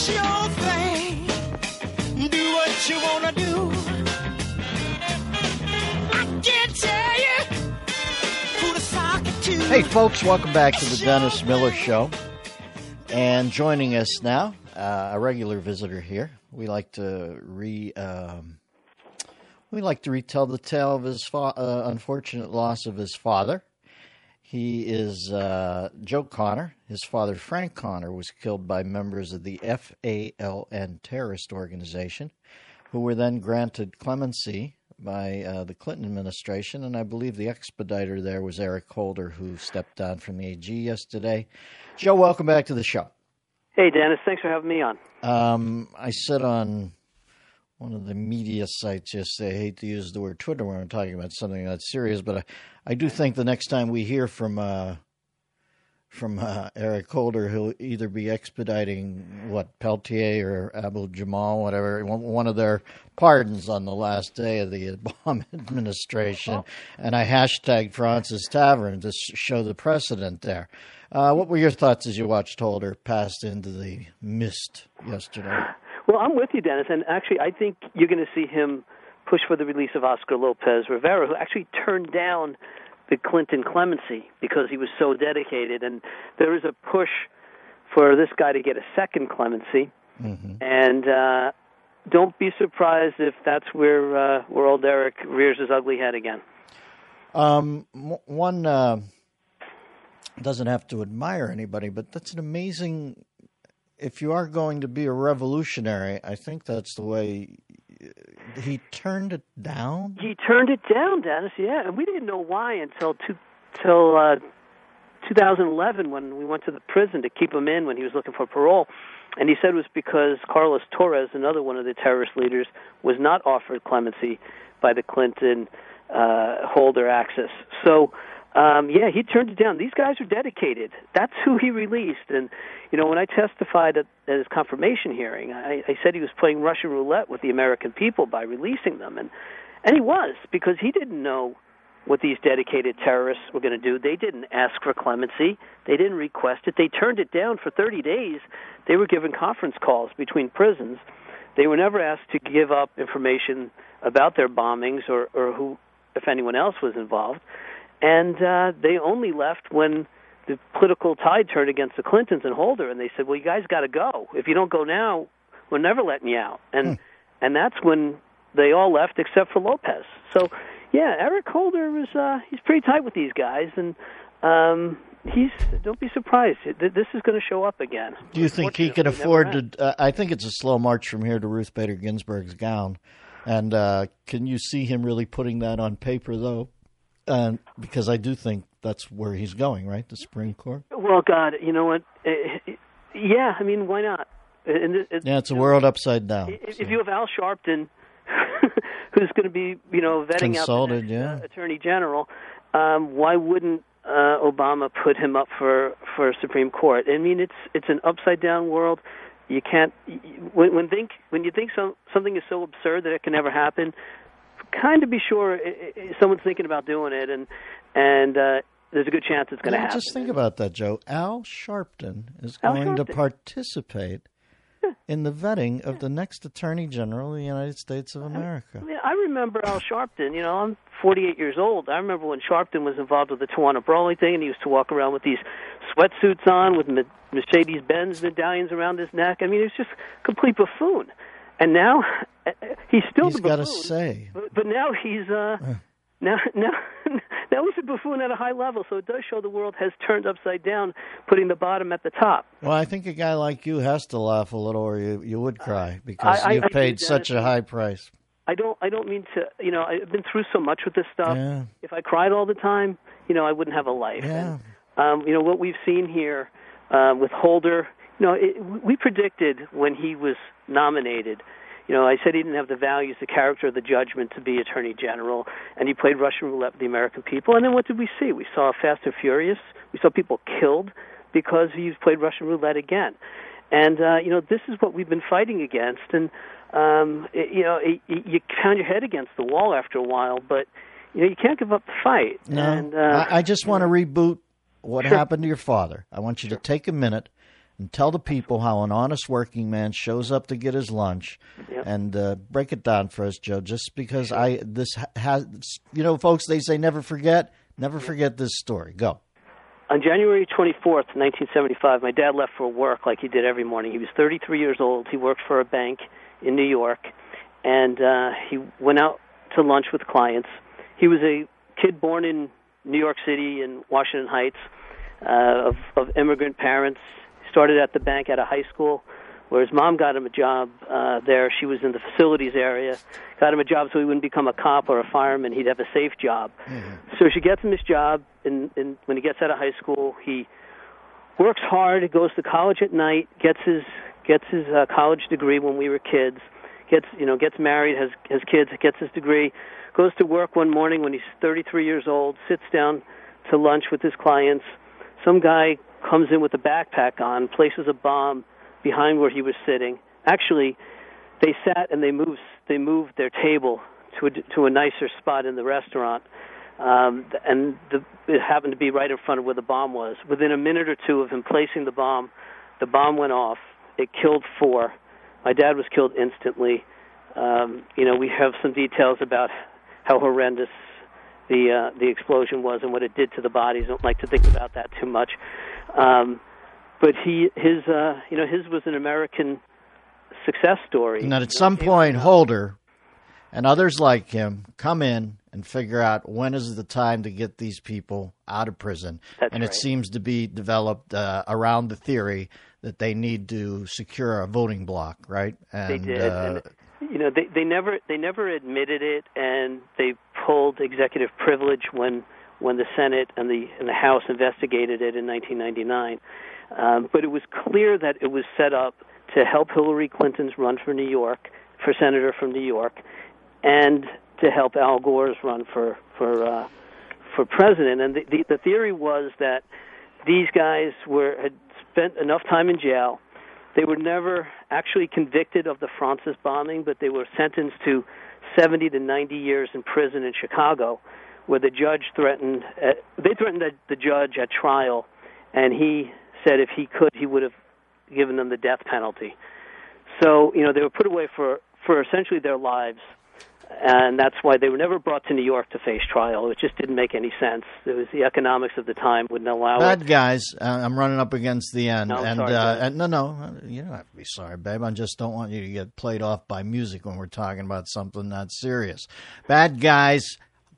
it's your thing. Do what you wanna do. I can't tell you who to sock it to. Hey, folks, welcome back to the Dennis Miller Show. And joining us now, uh, a regular visitor here. We like to re. Um, we like to retell the tale of his fa- uh, unfortunate loss of his father. He is uh, Joe Connor. His father, Frank Connor, was killed by members of the FALN terrorist organization, who were then granted clemency by uh, the Clinton administration. And I believe the expediter there was Eric Holder, who stepped down from the AG yesterday. Joe, welcome back to the show. Hey, Dennis. Thanks for having me on. Um, I sit on one of the media sites yesterday, I hate to use the word Twitter when I'm talking about something that's serious, but I, I do think the next time we hear from uh, from uh, Eric Holder, he'll either be expediting what Peltier or Abu Jamal, whatever, one of their pardons on the last day of the Obama administration, and I hashtagged Fraunces Tavern to show the precedent there. Uh, what were your thoughts as you watched Holder pass into the mist yesterday? Well, I'm with you, Dennis. And actually, I think you're going to see him push for the release of Oscar Lopez Rivera, who actually turned down the Clinton clemency because he was so dedicated. And there is a push for this guy to get a second clemency. And uh, don't be surprised if that's where uh, where old Eric rears his ugly head again. Um, one uh, doesn't have to admire anybody, but that's an amazing. If you are going to be a revolutionary, I think that's the way he turned it down. He turned it down, Dennis. Yeah, and we didn't know why until two, till uh, 2011 when we went to the prison to keep him in when he was looking for parole, and he said it was because Carlos Torres, another one of the terrorist leaders, was not offered clemency by the Clinton uh, Holder axis. So. Um, yeah, he turned it down. These guys are dedicated. That's who he released. And you know, when I testified at, at his confirmation hearing, I, I said he was playing Russian roulette with the American people by releasing them, and and he was because he didn't know what these dedicated terrorists were going to do. They didn't ask for clemency. They didn't request it. They turned it down for 30 days. They were given conference calls between prisons. They were never asked to give up information about their bombings or, or who, if anyone else was involved. And uh, they only left when the political tide turned against the Clintons and Holder, and they said, "Well, you guys got to go. If you don't go now, we're never letting you out." And and that's when they all left except for Lopez. So, yeah, Eric Holder is uh, he's pretty tight with these guys, and um, he's don't be surprised. Th- This is going to show up again. Do you think he can afford to? Uh, I think it's a slow march from here to Ruth Bader Ginsburg's gown, and uh, can you see him really putting that on paper though? Uh, because I do think that's where he's going, right? The Supreme Court. Well, God, you know what? Eh, eh, Yeah, I mean, why not? And it- it- Yeah, it's a world upside down. if, if you have Al Sharpton, who's going to be, you know, vetting Consulted, out the yeah. uh, Attorney General, um, why wouldn't uh, Obama put him up for for Supreme Court? I mean, it's it's an upside down world. You can't when when think when you think so, something is so absurd that it can never happen. Kind of be sure someone's thinking about doing it, and and uh, there's a good chance it's going to Yeah, happen. Just think about that, Joe. Al Sharpton is Al going to Sharpton. participate in the vetting of the next Attorney General of the United States of America. I, mean, I remember Al Sharpton. You know, I'm 48 years old. I remember when Sharpton was involved with the Tawana Brawley thing, and he used to walk around with these sweatsuits on with Me- Mercedes Benz medallions around his neck. I mean, he was just a complete buffoon. And now he's still He's the got to say. But, now he's uh, now now now he's a buffoon at a high level. So it does show the world has turned upside down, putting the bottom at the top. Well, I think a guy like you has to laugh a little, or you you would cry because I- I- you've I paid do, such a high price. I don't I don't mean to you know I've been through so much with this stuff. Yeah. If I cried all the time, you know I wouldn't have a life. Yeah. And, um, you know what we've seen here uh, with Holder. You know it, we predicted when he was nominated. You know I said he didn't have the values, the character, the judgment to be Attorney General, and he played Russian roulette with the American people. And then what did we see? We saw Fast and Furious. We saw people killed because he's played Russian roulette again. And uh, you know this is what we've been fighting against. And um, it, you know it, it, you pound your head against the wall after a while, but you know you can't give up the fight. No, And, uh, I, I just want to reboot what Sure. happened to your father. I want you to take a minute and tell the people how an honest working man shows up to get his lunch, Yep. and uh, break it down for us, Joe. Just because I this has, you know, folks, they say never forget, never forget this story. Go. On January 24th, 1975, my dad left for work like he did every morning. He was 33 years old. He worked for a bank in New York, and uh, he went out to lunch with clients. He was a kid born in New York City and Washington Heights uh, of, of immigrant parents. Started at the bank at a high school, where his mom got him a job uh, there. She was in the facilities area, got him a job so he wouldn't become a cop or a fireman. He'd have a safe job. So she gets him this job, and, and when he gets out of high school, he works hard, goes to college at night, gets his gets his uh, college degree when we were kids, gets you know gets married, has has kids, gets his degree, goes to work one morning when he's 33 years old, sits down to lunch with his clients. Some guy comes in with a backpack on, places a bomb behind where he was sitting. Actually, they sat and they moved they moved their table to a, to a nicer spot in the restaurant. Um, and the, it happened to be right in front of where the bomb was. Within a minute or two of him placing the bomb, the bomb went off. It killed four. My dad was killed instantly. Um, you know, we have some details about how horrendous the uh, the explosion was and what it did to the bodies. I don't like to think about that too much. Um, but he, his, uh, you know, his was an American success story. And then at some point, Holder and others like him come in and figure out when is the time to get these people out of prison. That's and it seems to be developed uh, around the theory that they need to secure a voting block, right? And, They did. Uh, and, you know, they they never they never admitted it, and they pulled executive privilege when when the Senate and the and the House investigated it in 1999. Um, but it was clear that it was set up to help Hillary Clinton's run for New York, for senator from New York, and to help Al Gore's run for for uh, for president. And the, the the theory was that these guys were had spent enough time in jail. They were never actually convicted of the Fraunces bombing, but they were sentenced to 70 to 90 years in prison in Chicago, where the judge threatened. Uh, they threatened the, the judge at trial, and he said if he could, he would have given them the death penalty. So you know they were put away for for essentially their lives, and that's why they were never brought to New York to face trial. It just didn't make any sense. It was the economics of the time wouldn't allow Bad it. guys, uh, I'm running up against the end, No, and, sorry, uh, and no, no, you don't have to be sorry, babe. I just don't want you to get played off by music when we're talking about something that serious. Bad guys.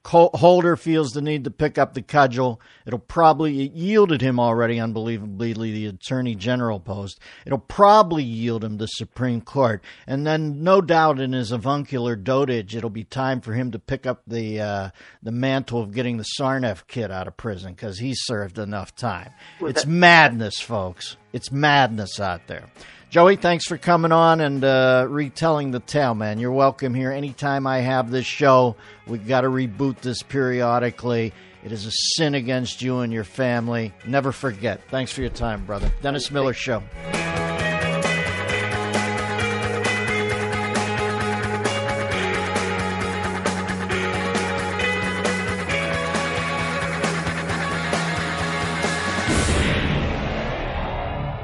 Holder feels the need to pick up the cudgel. It'll probably it yielded him already, unbelievably, the attorney general post. It'll probably yield him the Supreme Court, and then no doubt in his avuncular dotage, it'll be time for him to pick up the uh, the mantle of getting the Tsarnaev kid out of prison because he served enough time. it's madness, folks. It's madness out there. Joey, thanks for coming on and uh, retelling the tale, man. You're welcome here anytime I have this show. We've got to reboot this periodically. It is a sin against you and your family. Never forget. Thanks for your time, brother. Dennis Miller Show.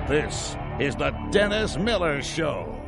This is the Dennis Miller Show.